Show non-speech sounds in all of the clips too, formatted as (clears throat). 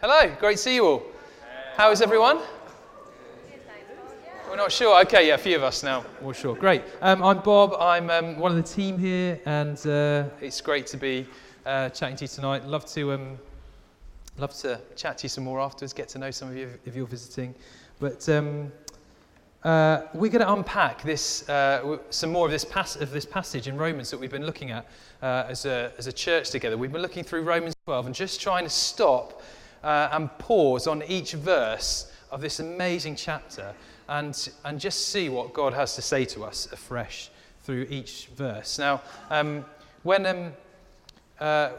Hello, great to see you all. How is everyone? We're not sure. Okay, yeah, a few of us now. We're sure. Great. Um, I'm Bob. I'm um, one of the team here, and uh, it's great to be uh, chatting to you tonight. Love to um, love to chat to you some more afterwards. Get to know some of you if you're visiting. But um, uh, we're going to unpack this, uh, some more of this, pas- of this passage in Romans that we've been looking at uh, as, a, as a church together. We've been looking through Romans 12 and just trying to stop uh, and pause on each verse of this amazing chapter and, and just see what God has to say to us afresh through each verse. Now, um, when, um, uh,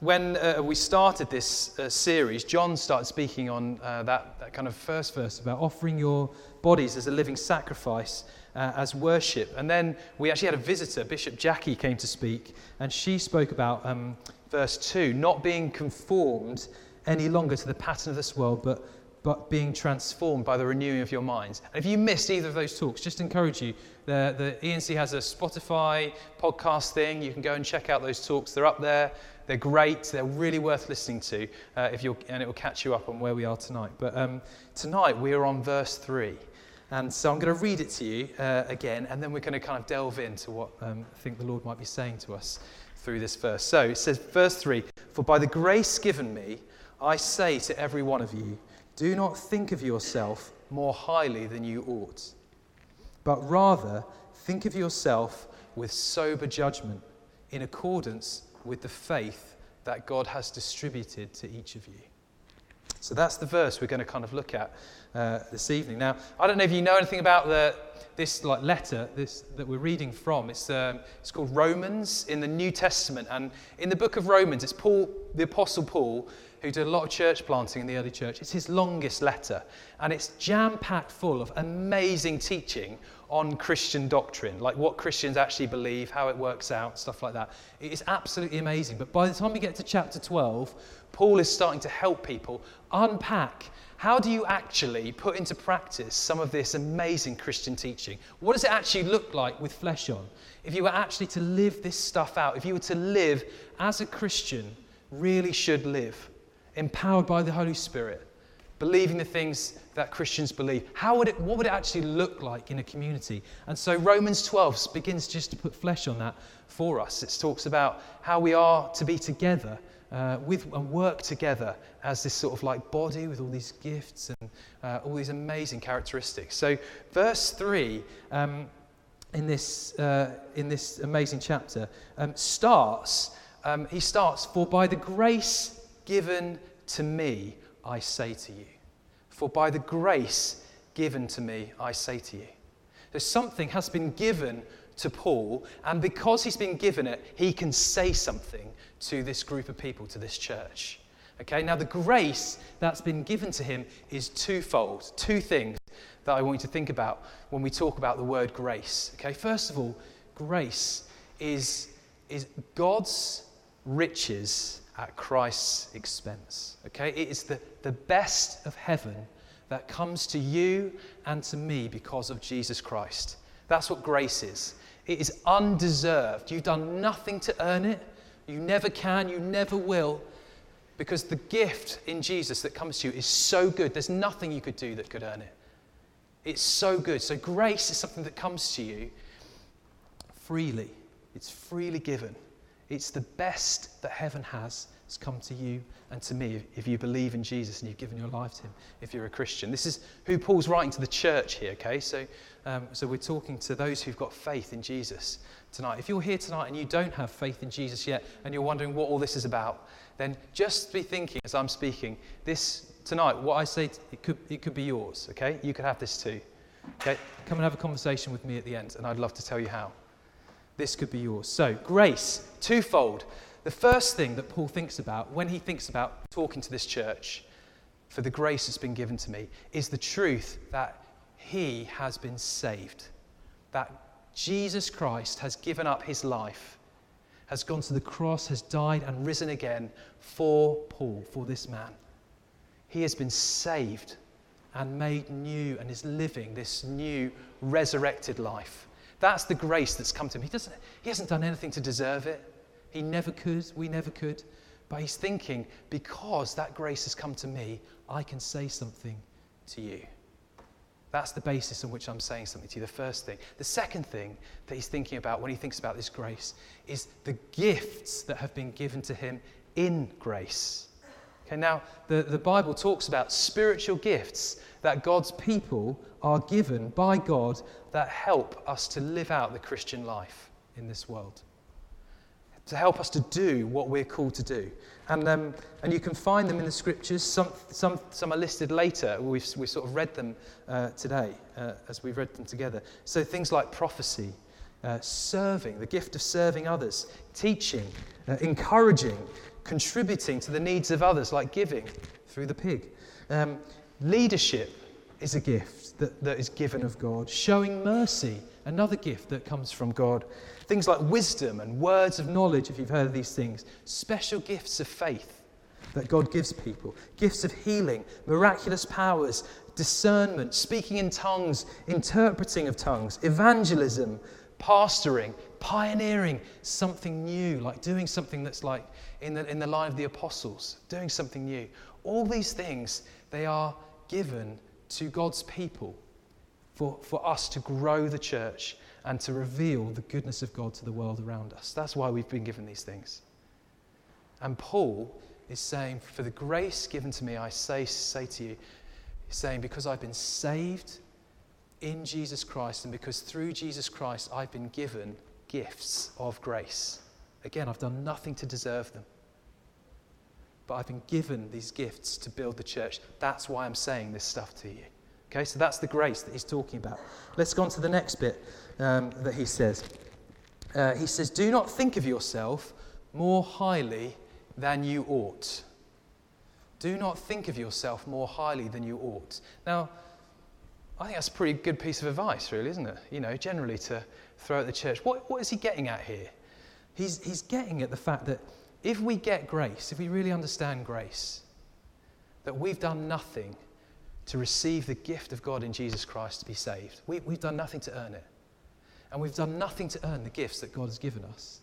when uh, we started this uh, series, John started speaking on uh, that, that kind of first verse about offering your bodies as a living sacrifice. Uh, as worship. And then we actually had a visitor, Bishop Jackie, came to speak, and she spoke about um, verse 2 not being conformed any longer to the pattern of this world, but but being transformed by the renewing of your minds. And if you missed either of those talks, just encourage you. The, the ENC has a Spotify podcast thing. You can go and check out those talks. They're up there. They're great. They're really worth listening to, uh, if you're, and it will catch you up on where we are tonight. But um, tonight we are on verse 3. And so I'm going to read it to you uh, again, and then we're going to kind of delve into what um, I think the Lord might be saying to us through this verse. So it says, verse 3 For by the grace given me, I say to every one of you, do not think of yourself more highly than you ought, but rather think of yourself with sober judgment in accordance with the faith that God has distributed to each of you. So that's the verse we're going to kind of look at uh, this evening. Now, I don't know if you know anything about the, this like letter this, that we're reading from. It's, um, it's called Romans in the New Testament. And in the book of Romans, it's Paul, the Apostle Paul, who did a lot of church planting in the early church. It's his longest letter, and it's jam packed full of amazing teaching on Christian doctrine, like what Christians actually believe, how it works out, stuff like that. It is absolutely amazing. But by the time we get to chapter 12, Paul is starting to help people unpack how do you actually put into practice some of this amazing Christian teaching? What does it actually look like with flesh on? If you were actually to live this stuff out, if you were to live as a Christian really should live, empowered by the Holy Spirit, believing the things that Christians believe. How would it, what would it actually look like in a community? And so Romans 12 begins just to put flesh on that for us. It talks about how we are to be together uh, with and work together as this sort of like body with all these gifts and uh, all these amazing characteristics. So verse 3 um, in, this, uh, in this amazing chapter um, starts, um, he starts, for by the grace given to me, I say to you. For by the grace given to me, I say to you. So something has been given to Paul, and because he's been given it, he can say something to this group of people, to this church. Okay, now the grace that's been given to him is twofold. Two things that I want you to think about when we talk about the word grace. Okay, first of all, grace is, is God's riches at Christ's expense. Okay? It is the, the best of heaven that comes to you and to me because of Jesus Christ. That's what grace is. It is undeserved. You've done nothing to earn it. You never can, you never will, because the gift in Jesus that comes to you is so good. There's nothing you could do that could earn it. It's so good. So, grace is something that comes to you freely, it's freely given. It's the best that heaven has has come to you and to me if you believe in Jesus and you've given your life to him, if you're a Christian. This is who Paul's writing to the church here, okay? So, um, so we're talking to those who've got faith in Jesus tonight. If you're here tonight and you don't have faith in Jesus yet and you're wondering what all this is about, then just be thinking as I'm speaking, this tonight, what I say, it could, it could be yours, okay? You could have this too. Okay? Come and have a conversation with me at the end, and I'd love to tell you how this could be yours. So, grace, twofold. The first thing that Paul thinks about when he thinks about talking to this church for the grace that's been given to me is the truth that he has been saved. That Jesus Christ has given up his life, has gone to the cross, has died and risen again for Paul, for this man. He has been saved and made new and is living this new resurrected life. That's the grace that's come to him. He, doesn't, he hasn't done anything to deserve it. He never could. We never could. But he's thinking, because that grace has come to me, I can say something to you. That's the basis on which I'm saying something to you, the first thing. The second thing that he's thinking about when he thinks about this grace is the gifts that have been given to him in grace. Okay, now the, the Bible talks about spiritual gifts that God's people are given by God that help us to live out the Christian life in this world to help us to do what we're called to do. And, um, and you can find them in the scriptures. Some, some, some are listed later. We've, we've sort of read them uh, today uh, as we've read them together. So things like prophecy, uh, serving, the gift of serving others, teaching, uh, encouraging, contributing to the needs of others, like giving through the pig. Um, leadership is a gift that, that is given of God. Showing mercy, another gift that comes from God. Things like wisdom and words of knowledge, if you've heard of these things, special gifts of faith that God gives people, gifts of healing, miraculous powers, discernment, speaking in tongues, interpreting of tongues, evangelism, pastoring, pioneering something new, like doing something that's like in the, in the line of the apostles, doing something new. All these things, they are given to God's people for, for us to grow the church and to reveal the goodness of God to the world around us. That's why we've been given these things. And Paul is saying, For the grace given to me, I say, say to you, saying, Because I've been saved in Jesus Christ, and because through Jesus Christ I've been given gifts of grace. Again, I've done nothing to deserve them. But I've been given these gifts to build the church. That's why I'm saying this stuff to you. Okay, so that's the grace that he's talking about. Let's go on to the next bit um, that he says. Uh, he says, Do not think of yourself more highly than you ought. Do not think of yourself more highly than you ought. Now, I think that's a pretty good piece of advice, really, isn't it? You know, generally to throw at the church. What, what is he getting at here? He's, he's getting at the fact that if we get grace, if we really understand grace, that we've done nothing to receive the gift of God in Jesus Christ to be saved. We, we've done nothing to earn it. And we've done nothing to earn the gifts that God has given us.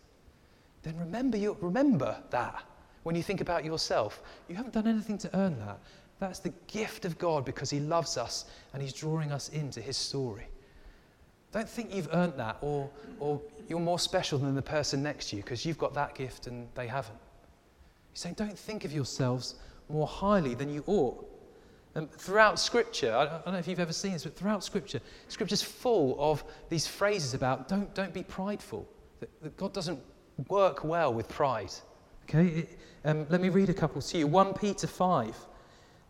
Then remember, your, remember that when you think about yourself. You haven't done anything to earn that. That's the gift of God because He loves us and He's drawing us into His story. Don't think you've earned that or, or you're more special than the person next to you because you've got that gift and they haven't. He's saying, don't think of yourselves more highly than you ought. And throughout Scripture, I don't know if you've ever seen this, but throughout Scripture, Scripture's full of these phrases about don't, don't be prideful. That, that God doesn't work well with pride. Okay, um, let me read a couple to you. 1 Peter 5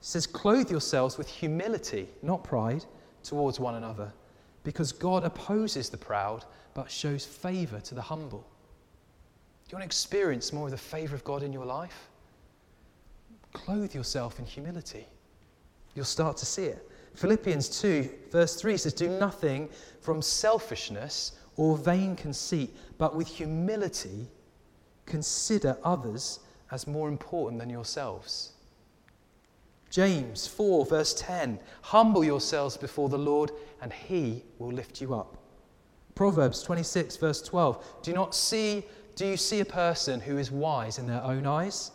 says, Clothe yourselves with humility, not pride, towards one another, because God opposes the proud but shows favor to the humble. Do you want to experience more of the favor of God in your life? Clothe yourself in humility. You'll start to see it. Philippians 2, verse 3 says, Do nothing from selfishness or vain conceit, but with humility consider others as more important than yourselves. James 4, verse 10 Humble yourselves before the Lord, and he will lift you up. Proverbs 26, verse 12 Do not see, do you see a person who is wise in their own eyes?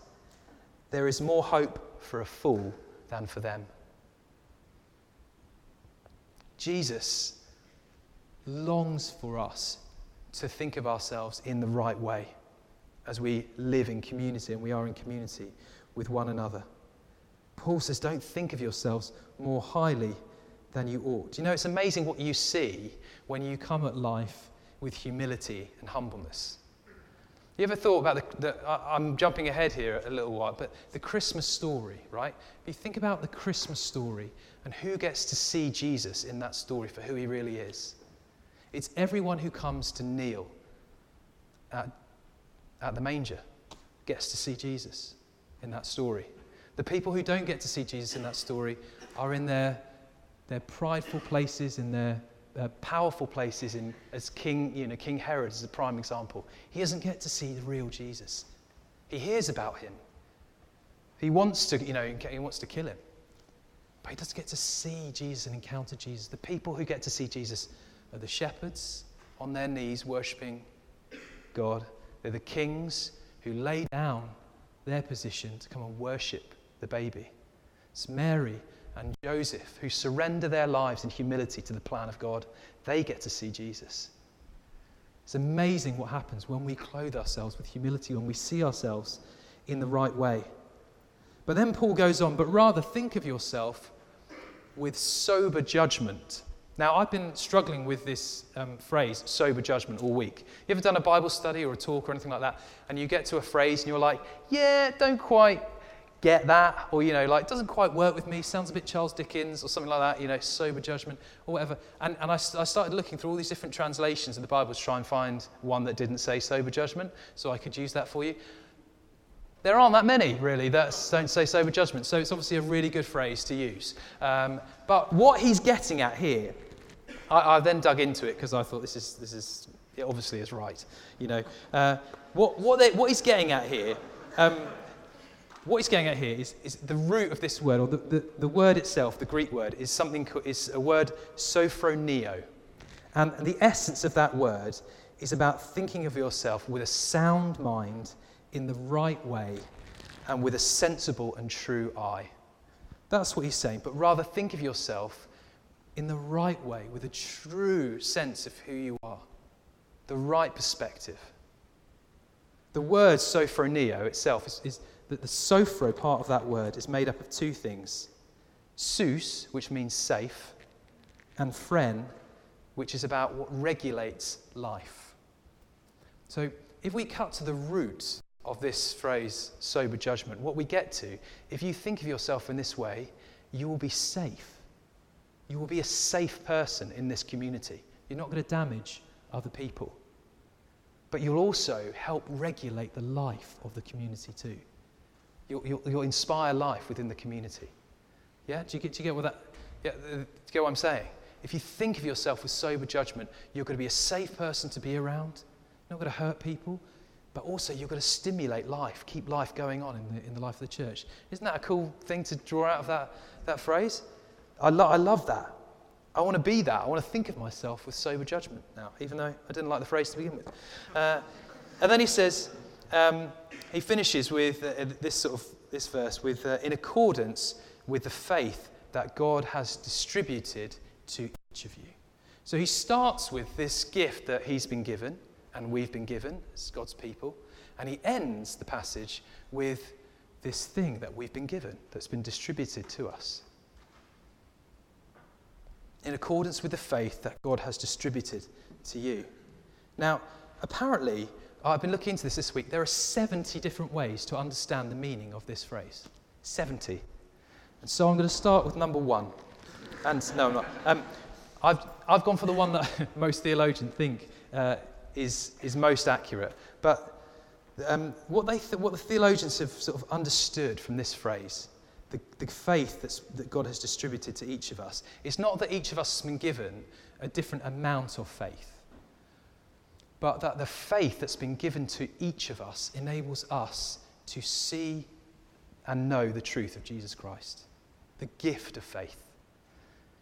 There is more hope for a fool than for them. Jesus longs for us to think of ourselves in the right way as we live in community and we are in community with one another. Paul says, Don't think of yourselves more highly than you ought. You know, it's amazing what you see when you come at life with humility and humbleness. You ever thought about the, the, I'm jumping ahead here a little while, but the Christmas story, right? If you think about the Christmas story and who gets to see Jesus in that story for who he really is, it's everyone who comes to kneel at, at the manger gets to see Jesus in that story. The people who don't get to see Jesus in that story are in their, their prideful places, in their uh, powerful places in, as King, you know, King Herod is a prime example. He doesn't get to see the real Jesus. He hears about him. He wants to, you know, he wants to kill him. But he doesn't get to see Jesus and encounter Jesus. The people who get to see Jesus are the shepherds on their knees worshipping God. They're the kings who lay down their position to come and worship the baby. It's Mary and Joseph who surrender their lives in humility to the plan of God. They get to see Jesus. It's amazing what happens when we clothe ourselves with humility, when we see ourselves in the right way. But then Paul goes on, but rather think of yourself with sober judgment. Now, I've been struggling with this um, phrase, sober judgment, all week. You ever done a Bible study or a talk or anything like that, and you get to a phrase and you're like, yeah, don't quite get that, or, you know, like, doesn't quite work with me, sounds a bit Charles Dickens or something like that, you know, sober judgment or whatever. And, and I, I started looking through all these different translations of the Bible to try and find one that didn't say sober judgment, so I could use that for you. There aren't that many, really, that don't say sober judgment, so it's obviously a really good phrase to use. Um, but what he's getting at here I, I then dug into it because I thought this is, this is it obviously is right. You know, uh, what, what, they, what he's getting at here, um, what he's getting at here is, is the root of this word, or the, the, the word itself, the Greek word, is something is a word sophroneo. And the essence of that word is about thinking of yourself with a sound mind in the right way and with a sensible and true eye. That's what he's saying. But rather think of yourself in the right way, with a true sense of who you are, the right perspective. The word sophroneo itself is, is that the sophro part of that word is made up of two things sous, which means safe, and phren, which is about what regulates life. So if we cut to the root of this phrase, sober judgment, what we get to, if you think of yourself in this way, you will be safe. You will be a safe person in this community. You're not going to damage other people. But you'll also help regulate the life of the community too. You'll, you'll, you'll inspire life within the community. Yeah? Do you get, do you get what that, yeah, uh, do you get what I'm saying? If you think of yourself with sober judgment, you're going to be a safe person to be around. You're not going to hurt people, but also you're going to stimulate life, keep life going on in the, in the life of the church. Isn't that a cool thing to draw out of that, that phrase? I, lo- I love that. I want to be that. I want to think of myself with sober judgment now, even though I didn't like the phrase to begin with. Uh, and then he says, um, he finishes with uh, this sort of this verse with uh, in accordance with the faith that God has distributed to each of you. So he starts with this gift that he's been given and we've been given as God's people, and he ends the passage with this thing that we've been given that's been distributed to us in accordance with the faith that God has distributed to you. Now, apparently, I've been looking into this this week. There are 70 different ways to understand the meaning of this phrase. 70. And so I'm going to start with number one. And no, I'm not. Um, I've, I've gone for the one that (laughs) most theologians think uh, is, is most accurate. But um, what, they th- what the theologians have sort of understood from this phrase the, the faith that's, that God has distributed to each of us. It's not that each of us has been given a different amount of faith, but that the faith that's been given to each of us enables us to see and know the truth of Jesus Christ. The gift of faith.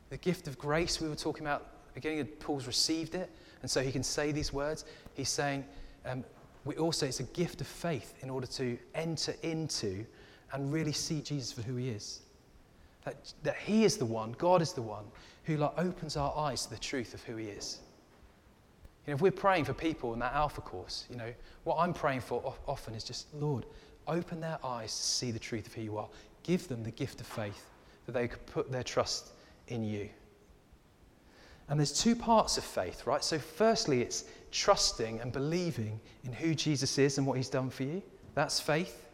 The gift of grace we were talking about, again, Paul's received it, and so he can say these words. He's saying, um, we also, it's a gift of faith in order to enter into and really see Jesus for who he is. That, that he is the one, God is the one, who like, opens our eyes to the truth of who he is. You know, if we're praying for people in that Alpha course, you know, what I'm praying for often is just, Lord, open their eyes to see the truth of who you are. Give them the gift of faith that they could put their trust in you. And there's two parts of faith, right? So, firstly, it's trusting and believing in who Jesus is and what he's done for you. That's faith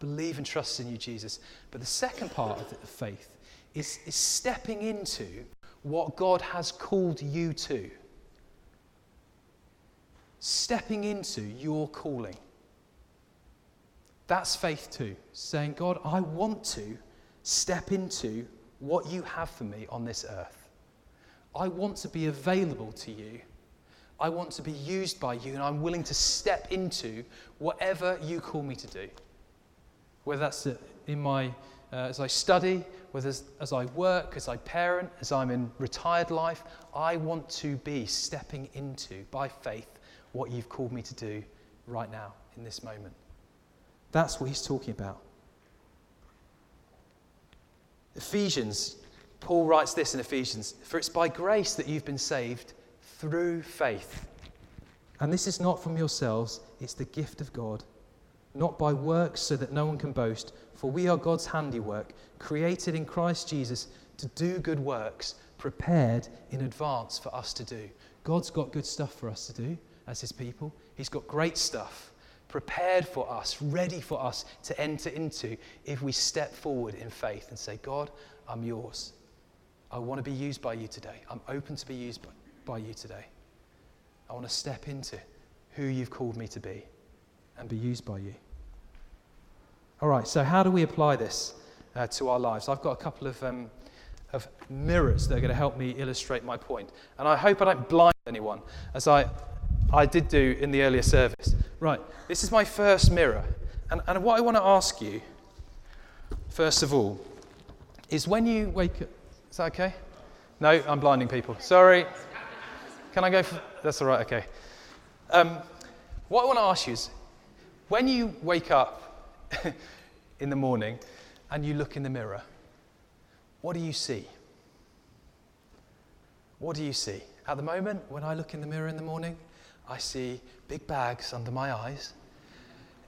believe and trust in you, Jesus. But the second part of faith is, is stepping into what God has called you to. Stepping into your calling. That's faith too. Saying, God, I want to step into what you have for me on this earth. I want to be available to you. I want to be used by you, and I'm willing to step into whatever you call me to do whether that's in my, uh, as I study, whether as, as I work, as I parent, as I'm in retired life, I want to be stepping into, by faith, what you've called me to do right now, in this moment. That's what he's talking about. Ephesians, Paul writes this in Ephesians For it's by grace that you've been saved through faith. And this is not from yourselves, it's the gift of God, not by works so that no one can boast. For we are God's handiwork, created in Christ Jesus to do good works, prepared in advance for us to do. God's got good stuff for us to do as His people. He's got great stuff prepared for us, ready for us to enter into if we step forward in faith and say, God, I'm yours. I want to be used by you today. I'm open to be used by, you today. I want to step into who you've called me to be and be used by you. All right, so how do we apply this uh, to our lives? I've got a couple of, um, of mirrors that are going to help me illustrate my point. And I hope I don't blind anyone, as I, I did do in the earlier service. Right, this is my first mirror. And, and what I want to ask you, first of all, is when you wake up. Is that okay? No, I'm blinding people. Sorry. Can I go for. That's all right, okay. Um, what I want to ask you is when you wake up (laughs) in the morning and you look in the mirror, what do you see? What do you see? At the moment, when I look in the mirror in the morning, I see big bags under my eyes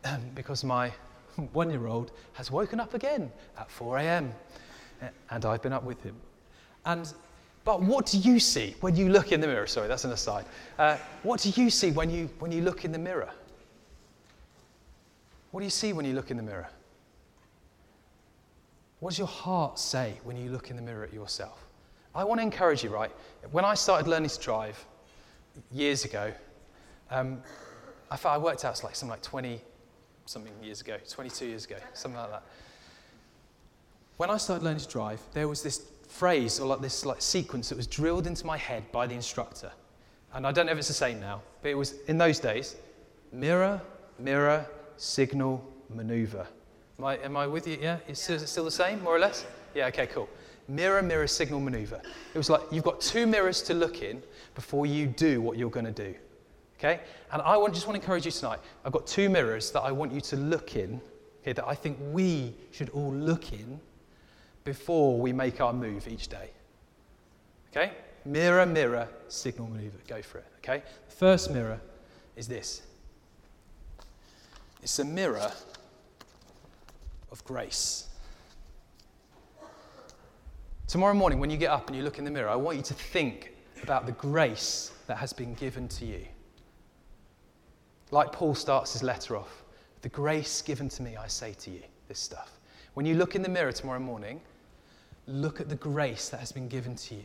um, (clears throat) because my (laughs) one year old has woken up again at 4 a.m. and I've been up with him. And, but what do you see when you look in the mirror? Sorry, that's an aside. Uh, what do you see when you, when you look in the mirror? What do you see when you look in the mirror? What does your heart say when you look in the mirror at yourself? I want to encourage you, right? When I started learning to drive years ago, um, I, I worked out it's like something like 20 something years ago, 22 years ago, something like that. When I started learning to drive, there was this phrase or like this like sequence that was drilled into my head by the instructor. And I don't know if it's the same now, but it was in those days mirror, mirror, signal, maneuver. Am I, am I with you? Yeah? Is it still the same, more or less? Yeah, okay, cool. Mirror, mirror, signal, maneuver. It was like you've got two mirrors to look in before you do what you're going to do. Okay? And I want, just want to encourage you tonight. I've got two mirrors that I want you to look in, okay, that I think we should all look in before we make our move each day. Okay? Mirror, mirror, signal maneuver. Go for it. Okay? The first mirror is this it's a mirror of grace. Tomorrow morning, when you get up and you look in the mirror, I want you to think about the grace that has been given to you. Like Paul starts his letter off the grace given to me, I say to you, this stuff. When you look in the mirror tomorrow morning, look at the grace that has been given to you.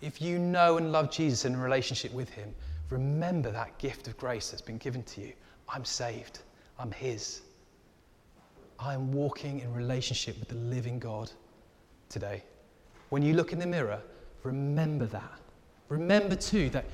If you know and love Jesus in a relationship with him, remember that gift of grace that's been given to you. I'm saved, I'm his. I am walking in relationship with the living God today. When you look in the mirror, remember that. Remember too that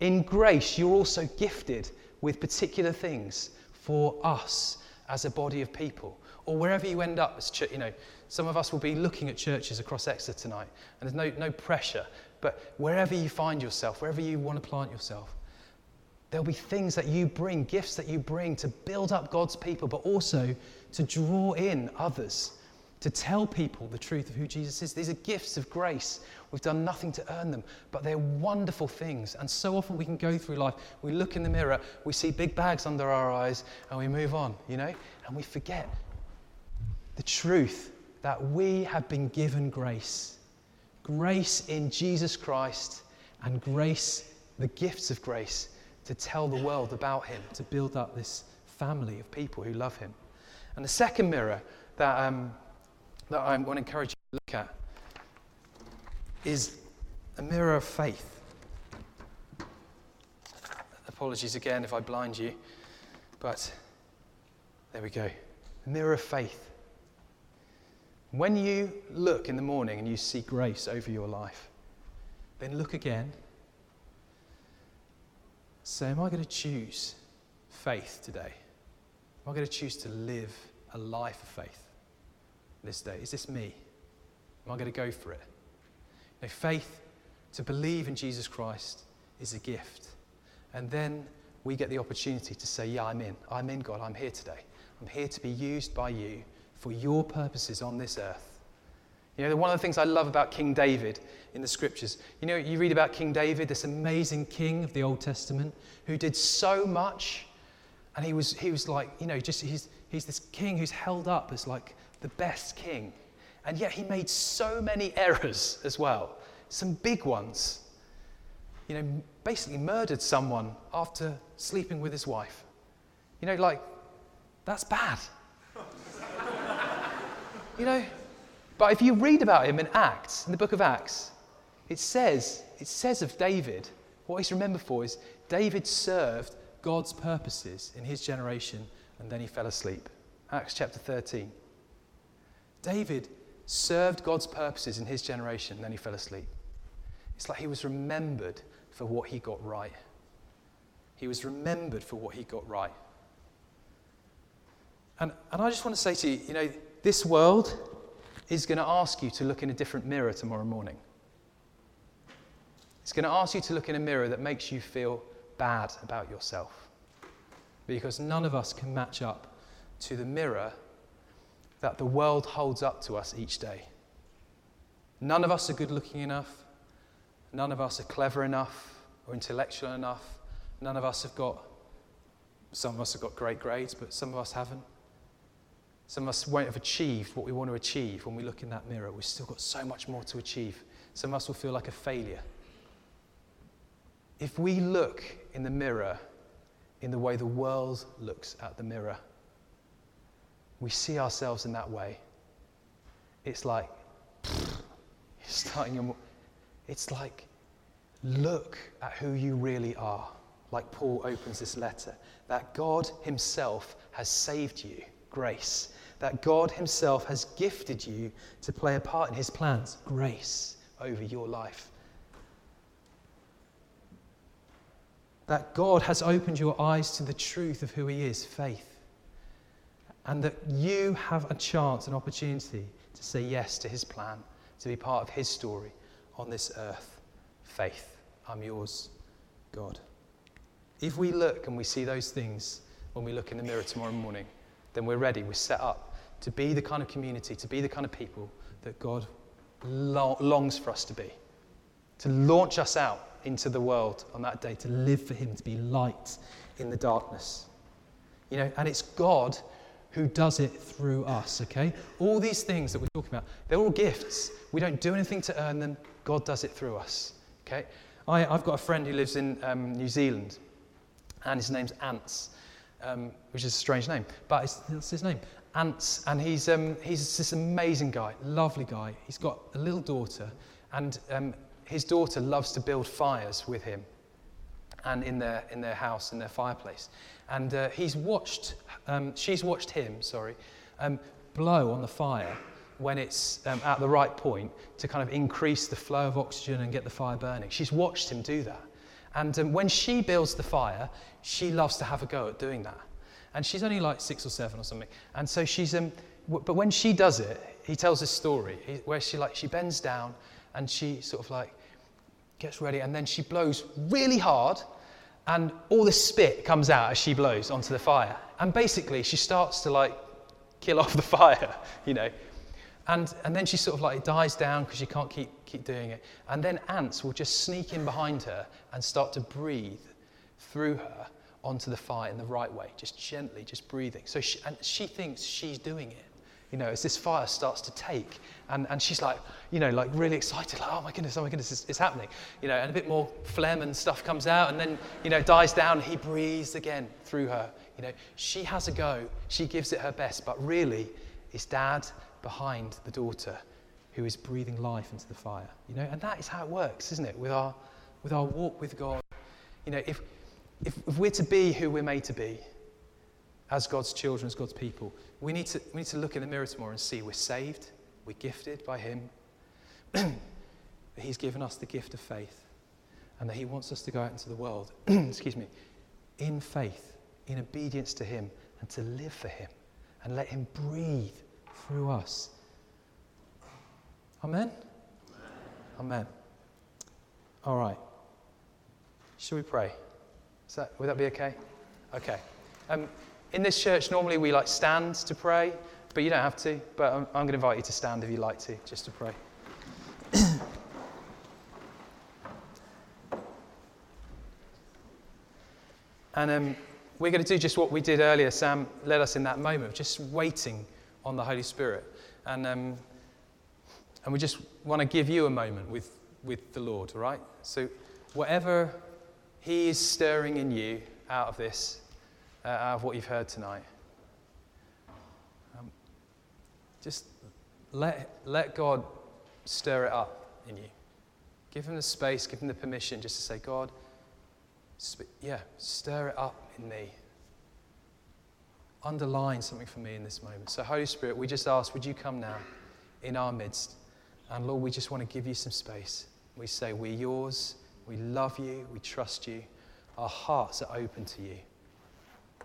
in grace you're also gifted with particular things for us as a body of people, or wherever you end up as church. You know, some of us will be looking at churches across Exeter tonight, and there's no, no pressure. But wherever you find yourself, wherever you want to plant yourself, there'll be things that you bring, gifts that you bring to build up God's people, but also to draw in others, to tell people the truth of who Jesus is. These are gifts of grace We've done nothing to earn them, but they're wonderful things. And so often we can go through life, we look in the mirror, we see big bags under our eyes, and we move on, you know? And we forget the truth that we have been given grace grace in Jesus Christ, and grace, the gifts of grace, to tell the world about Him, to build up this family of people who love Him. And the second mirror that, um, that I want to encourage you to look at is a mirror of faith. Apologies again if I blind you, but there we go. A mirror of faith. When you look in the morning and you see grace over your life, then look again. Say, Am I going to choose faith today? Am I going to choose to live a life of faith this day? Is this me? Am I going to go for it? Now, faith to believe in Jesus Christ is a gift. And then we get the opportunity to say, Yeah, I'm in. I'm in, God. I'm here today. I'm here to be used by you for your purposes on this earth. You know, one of the things I love about King David in the scriptures, you know, you read about King David, this amazing king of the Old Testament who did so much. And he was, he was like, you know, just he's, he's this king who's held up as like the best king. And yet he made so many errors as well, some big ones. You know, basically murdered someone after sleeping with his wife. You know, like, that's bad. (laughs) you know, but if you read about him in Acts, in the book of Acts, it says, it says of David, what he's remembered for is David served God's purposes in his generation and then he fell asleep. Acts chapter 13. David served God's purposes in his generation and then he fell asleep. It's like he was remembered for what he got right. He was remembered for what he got right. And, and I just want to say to you, you know, this world is going to ask you to look in a different mirror tomorrow morning. It's going to ask you to look in a mirror that makes you feel bad about yourself. Because none of us can match up to the mirror that the world holds up to us each day. None of us are good looking enough. None of us are clever enough or intellectual enough. None of us have got, some of us have got great grades, but some of us haven't. Some of us won't have achieved what we want to achieve when we look in that mirror. We've still got so much more to achieve. Some of us will feel like a failure. If we look in the mirror in the way the world looks at the mirror, we see ourselves in that way. It's like, (laughs) starting, it's like, look at who you really are, like Paul opens this letter, that God Himself has saved you, grace that God Himself has gifted you to play a part in His plans, grace over your life. That God has opened your eyes to the truth of who He is, faith. And that you have a chance, an opportunity to say yes to His plan, to be part of His story on this earth. Faith. I'm yours, God. If we look and we see those things when we look in the mirror tomorrow morning, then we're ready, we're set up to be the kind of community, to be the kind of people that God lo- longs for us to be, to launch us out into the world on that day, to live for Him, to be light in the darkness. You know, and it's God who does it through us, okay? All these things that we're talking about, they're all gifts. We don't do anything to earn them, God does it through us, okay? I—I've got a friend who lives in um, New Zealand, and his name's Ants, um, which is a strange name, but it's, it's his name. Ants, and he's, um, he's this amazing guy, lovely guy. He's got a little daughter, and um, his daughter loves to build fires with him and in their, in their house, in their fireplace. And uh, he's watched, um, she's watched him, sorry, um, blow on the fire when it's um, at the right point to kind of increase the flow of oxygen and get the fire burning. She's watched him do that. And um, when she builds the fire, she loves to have a go at doing that. And she's only like six or seven or something. And so she's, um, w- but when she does it, he tells this story where she like, she bends down and she sort of like gets ready and then she blows really hard and all the spit comes out as she blows onto the fire. And basically she starts to like kill (laughs) off the fire, you know. And, and then she sort of like dies down because she can't keep, keep doing it. And then Ants will just sneak in behind her and start to breathe through her onto the fire in the right way, just gently, just breathing. So she, and she thinks she's doing it. You know, as this fire starts to take, and, and she's like, you know, like really excited, like, oh my goodness, oh my goodness, it's, it's happening. You know, and a bit more phlegm and stuff comes out, and then, you know, dies down, he breathes again through her. You know, she has a go, she gives it her best, but really, it's dad behind the daughter who is breathing life into the fire. You know, and that is how it works, isn't it, with our, with our walk with God. You know, if, if, if we're to be who we're made to be, as God's children, as God's people, we need to, we need to look in the mirror tomorrow and see we're saved, we're gifted by Him, (clears throat) that He's given us the gift of faith, and that He wants us to go out into the world, (clears throat) excuse me, in faith, in obedience to Him, and to live for Him, and let Him breathe through us. Amen? Amen. Amen. All right. Shall we pray? That, would that be okay? Okay. Um, in this church, normally we like stand to pray, but you don't have to. But I'm, I'm going to invite you to stand if you like to, just to pray. and um, we're going to do just what we did earlier. Sam led us in that moment, just waiting on the Holy Spirit. And, um, and we just want to give you a moment with, with the Lord, all right? So, whatever He is stirring in you out of this, uh, out of what you've heard tonight, um, just let, let God stir it up in you. Give Him the space, give Him the permission just to say, God, sp- yeah, stir it up in me. Underline something for me in this moment. So, Holy Spirit, we just ask, would you come now in our midst? And Lord, we just want to give you some space. We say, We're yours. We love you. We trust you. Our hearts are open to you.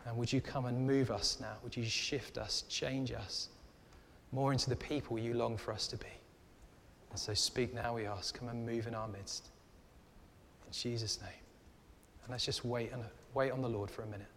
And would you come and move us now? Would you shift us, change us more into the people you long for us to be? And so speak now, we ask. Come and move in our midst. In Jesus' name. And let's just wait and wait on the Lord for a minute.